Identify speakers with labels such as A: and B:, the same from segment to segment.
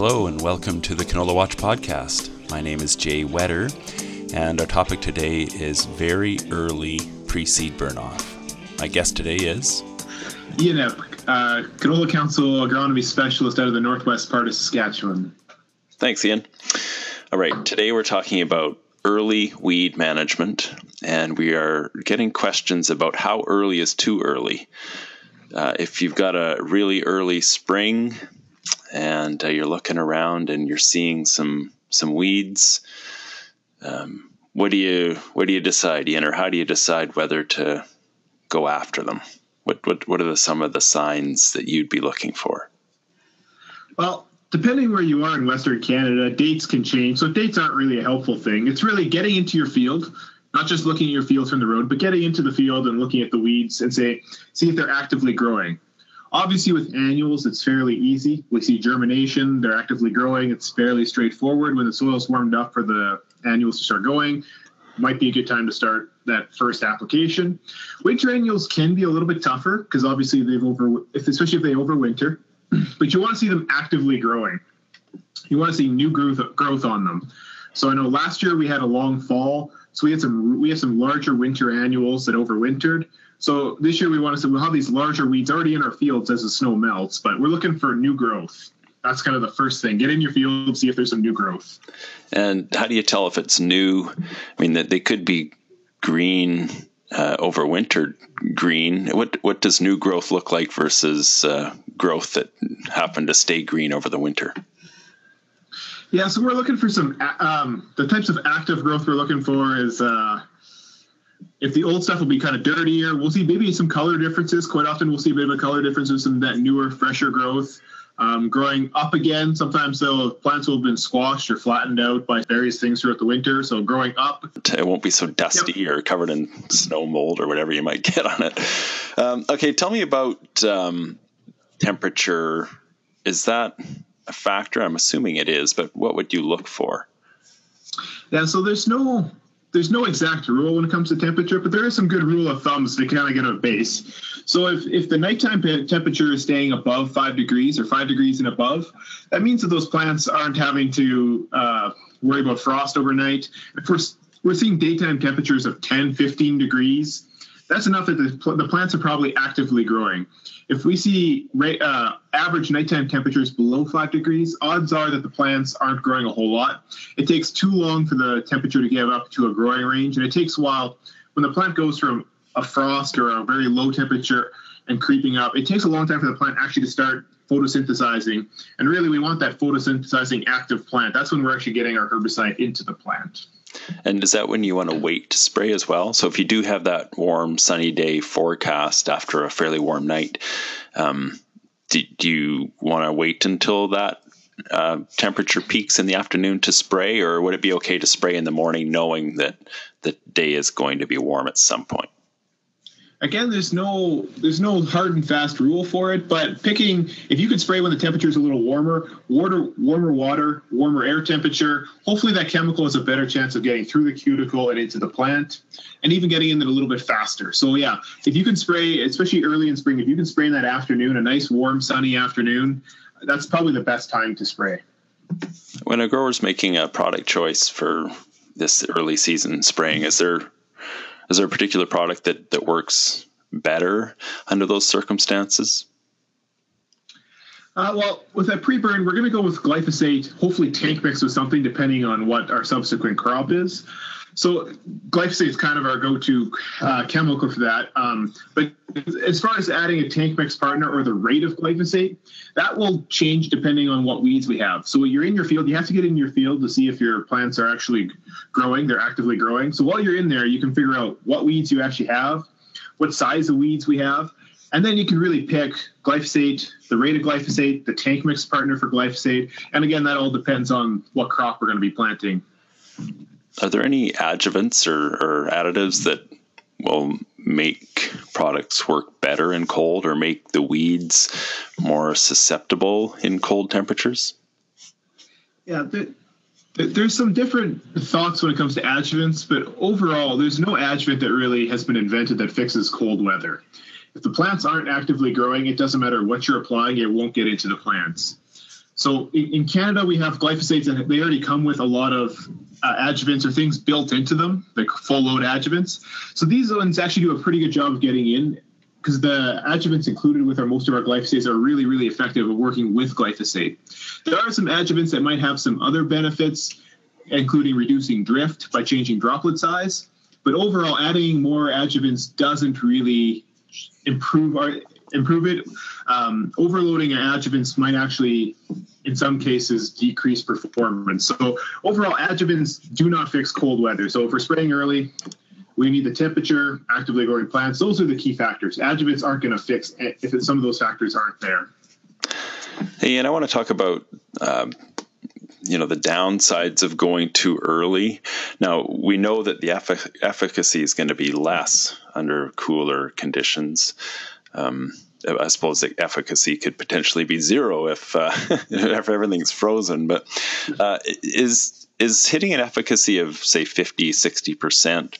A: Hello, and welcome to the Canola Watch podcast. My name is Jay Whetter, and our topic today is very early pre seed burn off. My guest today is
B: Ian Epp, uh, Canola Council agronomy specialist out of the northwest part of Saskatchewan.
C: Thanks, Ian. All right, today we're talking about early weed management, and we are getting questions about how early is too early. Uh, if you've got a really early spring and uh, you're looking around and you're seeing some some weeds, um, what do you what do you decide, Ian, or how do you decide whether to go after them? What what what are the, some of the signs that you'd be looking for?
B: Well, depending where you are in Western Canada, dates can change. So dates aren't really a helpful thing. It's really getting into your field, not just looking at your field from the road, but getting into the field and looking at the weeds and say, see if they're actively growing. Obviously, with annuals, it's fairly easy. We see germination, they're actively growing. It's fairly straightforward. When the soil's warmed up for the annuals to start going, might be a good time to start that first application. Winter annuals can be a little bit tougher because obviously they've over, especially if they overwinter, but you want to see them actively growing. You want to see new growth growth on them. So I know last year we had a long fall, so we had some we have some larger winter annuals that overwintered. So this year we want to say we'll have these larger weeds already in our fields as the snow melts, but we're looking for new growth. That's kind of the first thing. Get in your field, see if there's some new growth.
C: And how do you tell if it's new? I mean, that they could be green uh, overwintered green. What what does new growth look like versus uh, growth that happened to stay green over the winter?
B: Yeah, so we're looking for some um, the types of active growth we're looking for is uh, if the old stuff will be kind of dirtier, we'll see maybe some color differences. Quite often, we'll see a bit of a color difference with some of that newer, fresher growth. Um, growing up again, sometimes the plants will have been squashed or flattened out by various things throughout the winter. So growing up,
C: it won't be so dusty yep. or covered in snow mold or whatever you might get on it. Um, okay, tell me about um, temperature. Is that a factor? I'm assuming it is, but what would you look for?
B: Yeah, so there's no there's no exact rule when it comes to temperature, but there is some good rule of thumbs to kind of get a base. So if, if the nighttime temperature is staying above five degrees or five degrees and above, that means that those plants aren't having to uh, worry about frost overnight. If we're, we're seeing daytime temperatures of 10, 15 degrees, that's enough that the, the plants are probably actively growing. If we see uh, average nighttime temperatures below five degrees, odds are that the plants aren't growing a whole lot. It takes too long for the temperature to get up to a growing range, and it takes a while when the plant goes from a frost or a very low temperature and creeping up. It takes a long time for the plant actually to start photosynthesizing, and really we want that photosynthesizing active plant. That's when we're actually getting our herbicide into the plant.
C: And is that when you want to wait to spray as well? So if you do have that warm, sunny day forecast after a fairly warm night, um, do, do, you want to wait until that uh, temperature peaks in the afternoon to spray, or would it be okay to spray in the morning, knowing that the day is going to be warm at some point?
B: Again there's no there's no hard and fast rule for it but picking if you could spray when the temperature is a little warmer water warmer water warmer air temperature hopefully that chemical has a better chance of getting through the cuticle and into the plant and even getting in it a little bit faster. So yeah if you can spray especially early in spring if you can spray in that afternoon a nice warm sunny afternoon that's probably the best time to spray.
C: When a grower's making a product choice for this early season spraying is there is there a particular product that that works better under those circumstances?
B: Uh, well, with that pre-burn, we're going to go with glyphosate, hopefully tank mix with something, depending on what our subsequent crop is. So glyphosate is kind of our go-to uh, chemical for that. Um, but as far as adding a tank mix partner or the rate of glyphosate, that will change depending on what weeds we have. So when you're in your field, you have to get in your field to see if your plants are actually growing, they're actively growing. So while you're in there, you can figure out what weeds you actually have, what size of weeds we have, and then you can really pick glyphosate, the rate of glyphosate, the tank mix partner for glyphosate. And again, that all depends on what crop we're going to be planting
C: are there any adjuvants or, or additives that will make products work better in cold or make the weeds more susceptible in cold temperatures?
B: Yeah, the, the, there's some different thoughts when it comes to adjuvants, but overall, there's no adjuvant that really has been invented that fixes cold weather. If the plants aren't actively growing, it doesn't matter what you're applying, it won't get into the plants. So in, Canada, we have glyphosates, and they already come with a lot of uh, adjuvants or things built into them, like full load adjuvants. So these ones actually do a pretty good job of getting in because the adjuvants included with our most of our glyphosates are really, really effective at working with glyphosate. There are some adjuvants that might have some other benefits, including reducing drift by changing droplet size. But overall, adding more adjuvants doesn't really improve our improve it. Um, overloading adjuvants might actually, in some cases, decrease performance. So overall, adjuvants do not fix cold weather. So if we're spraying early, we need the temperature, actively growing plants. Those are the key factors. Adjuvants aren't going to fix if some of those factors aren't there.
C: Hey, and I want to talk about um, you know the downsides of going too early. Now we know that the effic- efficacy is going to be less under cooler conditions. Um, I suppose the efficacy could potentially be zero if uh, if everything's frozen. But uh, is is hitting an efficacy of say 50, 60 percent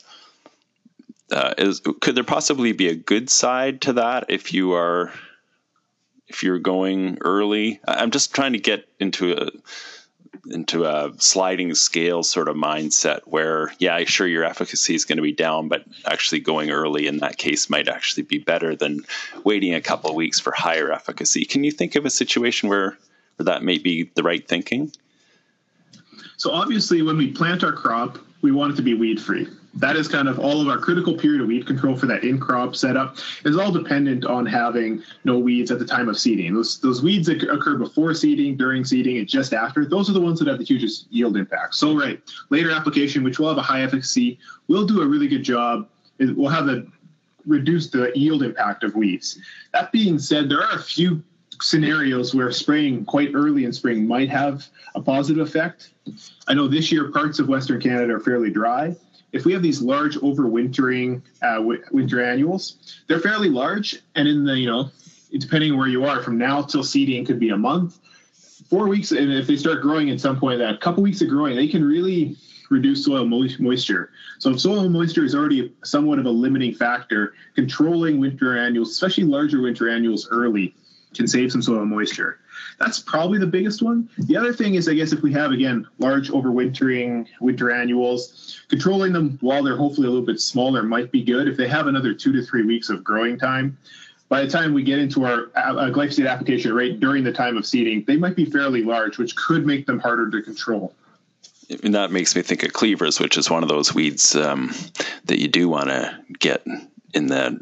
C: uh, is could there possibly be a good side to that if you are if you're going early? I'm just trying to get into a into a sliding scale sort of mindset where yeah sure your efficacy is going to be down but actually going early in that case might actually be better than waiting a couple weeks for higher efficacy. Can you think of a situation where, where that may be the right thinking?
B: So obviously when we plant our crop we want it to be weed free that is kind of all of our critical period of weed control for that in crop setup is all dependent on having no weeds at the time of seeding. Those those weeds that occur before seeding, during seeding, and just after, those are the ones that have the hugest yield impact. So right, later application, which will have a high efficacy, will do a really good job. It will have a reduce the uh, yield impact of weeds. That being said, there are a few scenarios where spraying quite early in spring might have a positive effect. I know this year parts of Western Canada are fairly dry, if we have these large overwintering uh, w- winter annuals, they're fairly large, and in the you know, depending where you are, from now till seeding could be a month, four weeks, and if they start growing at some point, that couple weeks of growing, they can really reduce soil moisture. So if soil moisture is already somewhat of a limiting factor, controlling winter annuals, especially larger winter annuals early, can save some soil moisture. That's probably the biggest one. The other thing is, I guess, if we have again large overwintering winter annuals, controlling them while they're hopefully a little bit smaller might be good. If they have another two to three weeks of growing time, by the time we get into our uh, glyphosate application rate during the time of seeding, they might be fairly large, which could make them harder to control.
C: And that makes me think of cleavers, which is one of those weeds um, that you do want to get in that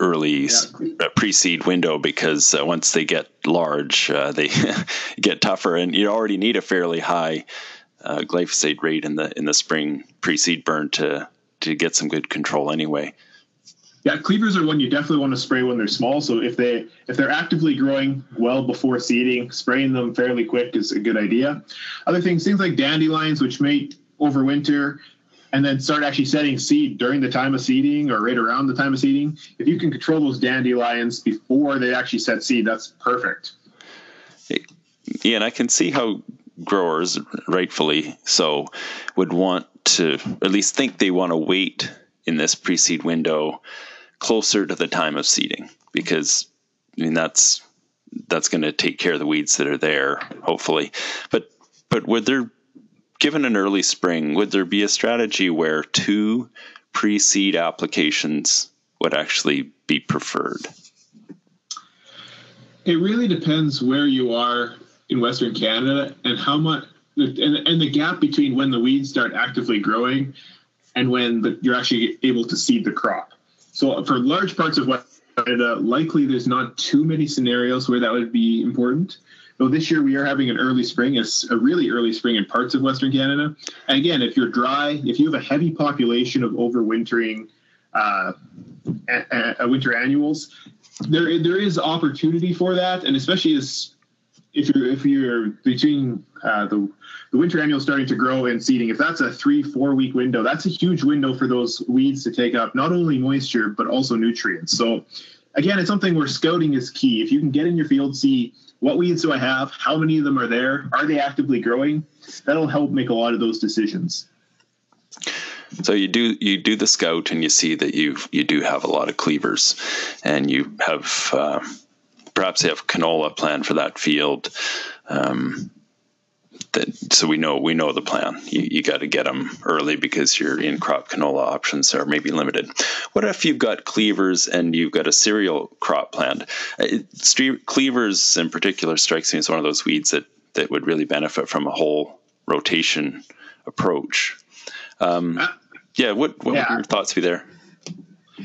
C: early yeah. pre-seed window because uh, once they get large, uh, they get tougher, and you already need a fairly high uh, glyphosate rate in the in the spring pre-seed burn to to get some good control anyway.
B: Yeah, cleavers are one you definitely want to spray when they're small. So if they if they're actively growing well before seeding, spraying them fairly quick is a good idea. Other things, things like dandelions, which may overwinter, and then start actually setting seed during the time of seeding or right around the time of seeding. If you can control those dandelions before they actually set seed, that's perfect.
C: Yeah, and I can see how growers, rightfully so, would want to at least think they want to wait in this pre-seed window closer to the time of seeding because I mean that's that's going to take care of the weeds that are there, hopefully. But but would there given an early spring, would there be a strategy where two pre seed applications would actually be preferred?
B: It really depends where you are in Western Canada and how much, and, and the gap between when the weeds start actively growing and when the, you're actually able to seed the crop. So for large parts of Western Canada, likely there's not too many scenarios where that would be important. Though this year we are having an early spring, it's a really early spring in parts of Western Canada. And again, if you're dry, if you have a heavy population of overwintering uh, a, a winter annuals, there there is opportunity for that, and especially as if you're if you're between uh, the the winter annual starting to grow and seeding, if that's a three four week window, that's a huge window for those weeds to take up not only moisture but also nutrients. So again, it's something where scouting is key. If you can get in your field, see what weeds do I have? How many of them are there? Are they actively growing? That'll help make a lot of those decisions.
C: So you do you do the scout and you see that you you do have a lot of cleavers, and you have uh, perhaps you have canola planned for that field. Um, that so we know we know the plan. You, you got to get them early because your in crop canola options are maybe limited. What if you've got cleavers and you've got a cereal crop planned? Uh, cleavers in particular strikes me as one of those weeds that that would really benefit from a whole rotation approach. Um, uh, yeah, what what yeah. would your thoughts be there?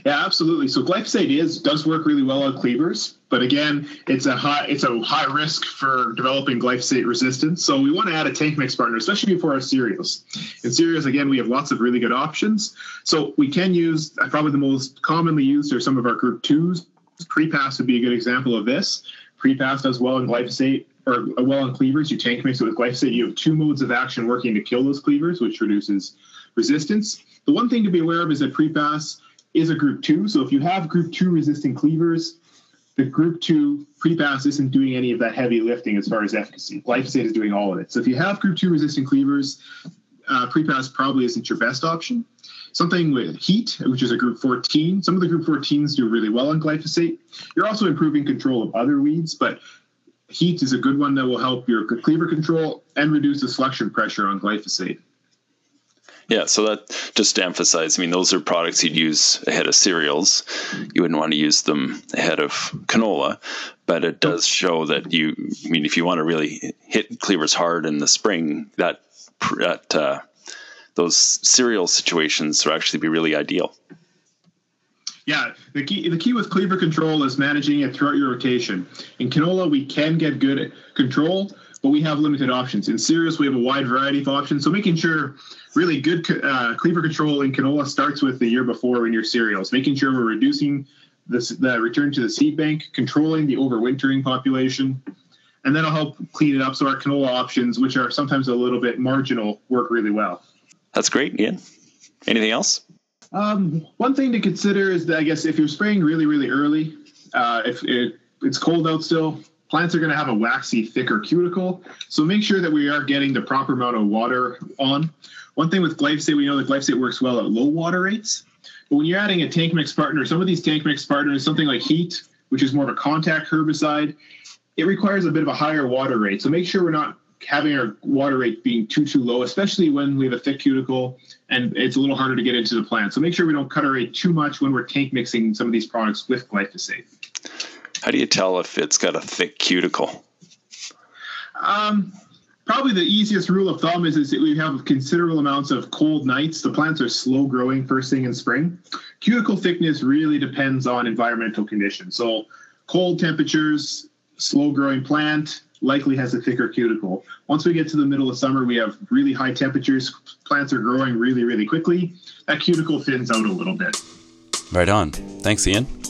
B: Yeah, absolutely. So glyphosate is does work really well on cleavers, but again, it's a high it's a high risk for developing glyphosate resistance. So we want to add a tank mix partner, especially before our cereals. In cereals, again, we have lots of really good options. So we can use uh, probably the most commonly used are some of our group twos. Prepass would be a good example of this. Prepass does well in glyphosate or uh, well on cleavers. You tank mix it with glyphosate. You have two modes of action working to kill those cleavers, which reduces resistance. The one thing to be aware of is that prepass is a group two. So if you have group two resistant cleavers, the group two prepass isn't doing any of that heavy lifting as far as efficacy. Glyphosate is doing all of it. So if you have group two resistant cleavers, uh, prepass probably isn't your best option. Something with heat, which is a group 14. Some of the group 14s do really well on glyphosate. You're also improving control of other weeds, but heat is a good one that will help your cleaver control and reduce the selection pressure on glyphosate.
C: Yeah, so that just to emphasize, I mean, those are products you'd use ahead of cereals. You wouldn't want to use them ahead of canola, but it does show that you, I mean, if you want to really hit cleavers hard in the spring, that that uh, those cereal situations would actually be really ideal.
B: Yeah, the key the key with cleaver control is managing it throughout your rotation. In canola, we can get good control, but we have limited options. In cereals, we have a wide variety of options. So making sure really good uh, cleaver control in canola starts with the year before in your cereals, making sure we're reducing this, the return to the seed bank, controlling the overwintering population, and that'll help clean it up so our canola options, which are sometimes a little bit marginal, work really well.
C: That's great, Ian. Anything else?
B: Um, one thing to consider is that I guess if you're spraying really, really early, uh, if it, it's cold out still, plants are going to have a waxy, thicker cuticle. So make sure that we are getting the proper amount of water on. One thing with glyphosate, we know that glyphosate works well at low water rates. But when you're adding a tank mix partner, some of these tank mix partners, something like heat, which is more of a contact herbicide, it requires a bit of a higher water rate. So make sure we're not having our water rate being too too low, especially when we have a thick cuticle and it's a little harder to get into the plant. So make sure we don't cut our rate too much when we're tank mixing some of these products with glyphosate.
C: How do you tell if it's got a thick cuticle?
B: Um, probably the easiest rule of thumb is, is that we have considerable amounts of cold nights. The plants are slow growing first thing in spring. Cuticle thickness really depends on environmental conditions. So cold temperatures, slow growing plant likely has a thicker cuticle. Once we get to the middle of summer, we have really high temperatures. Plants are growing really, really quickly. That cuticle thins out a little bit.
A: Right on. Thanks, Ian.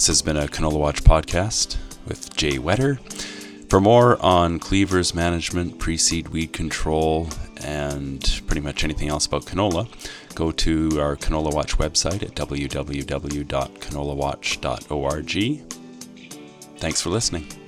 A: This has been a Canola Watch podcast with Jay Whetter. For more on cleavers management, pre seed weed control, and pretty much anything else about canola, go to our Canola Watch website at www.canolawatch.org. Thanks for listening.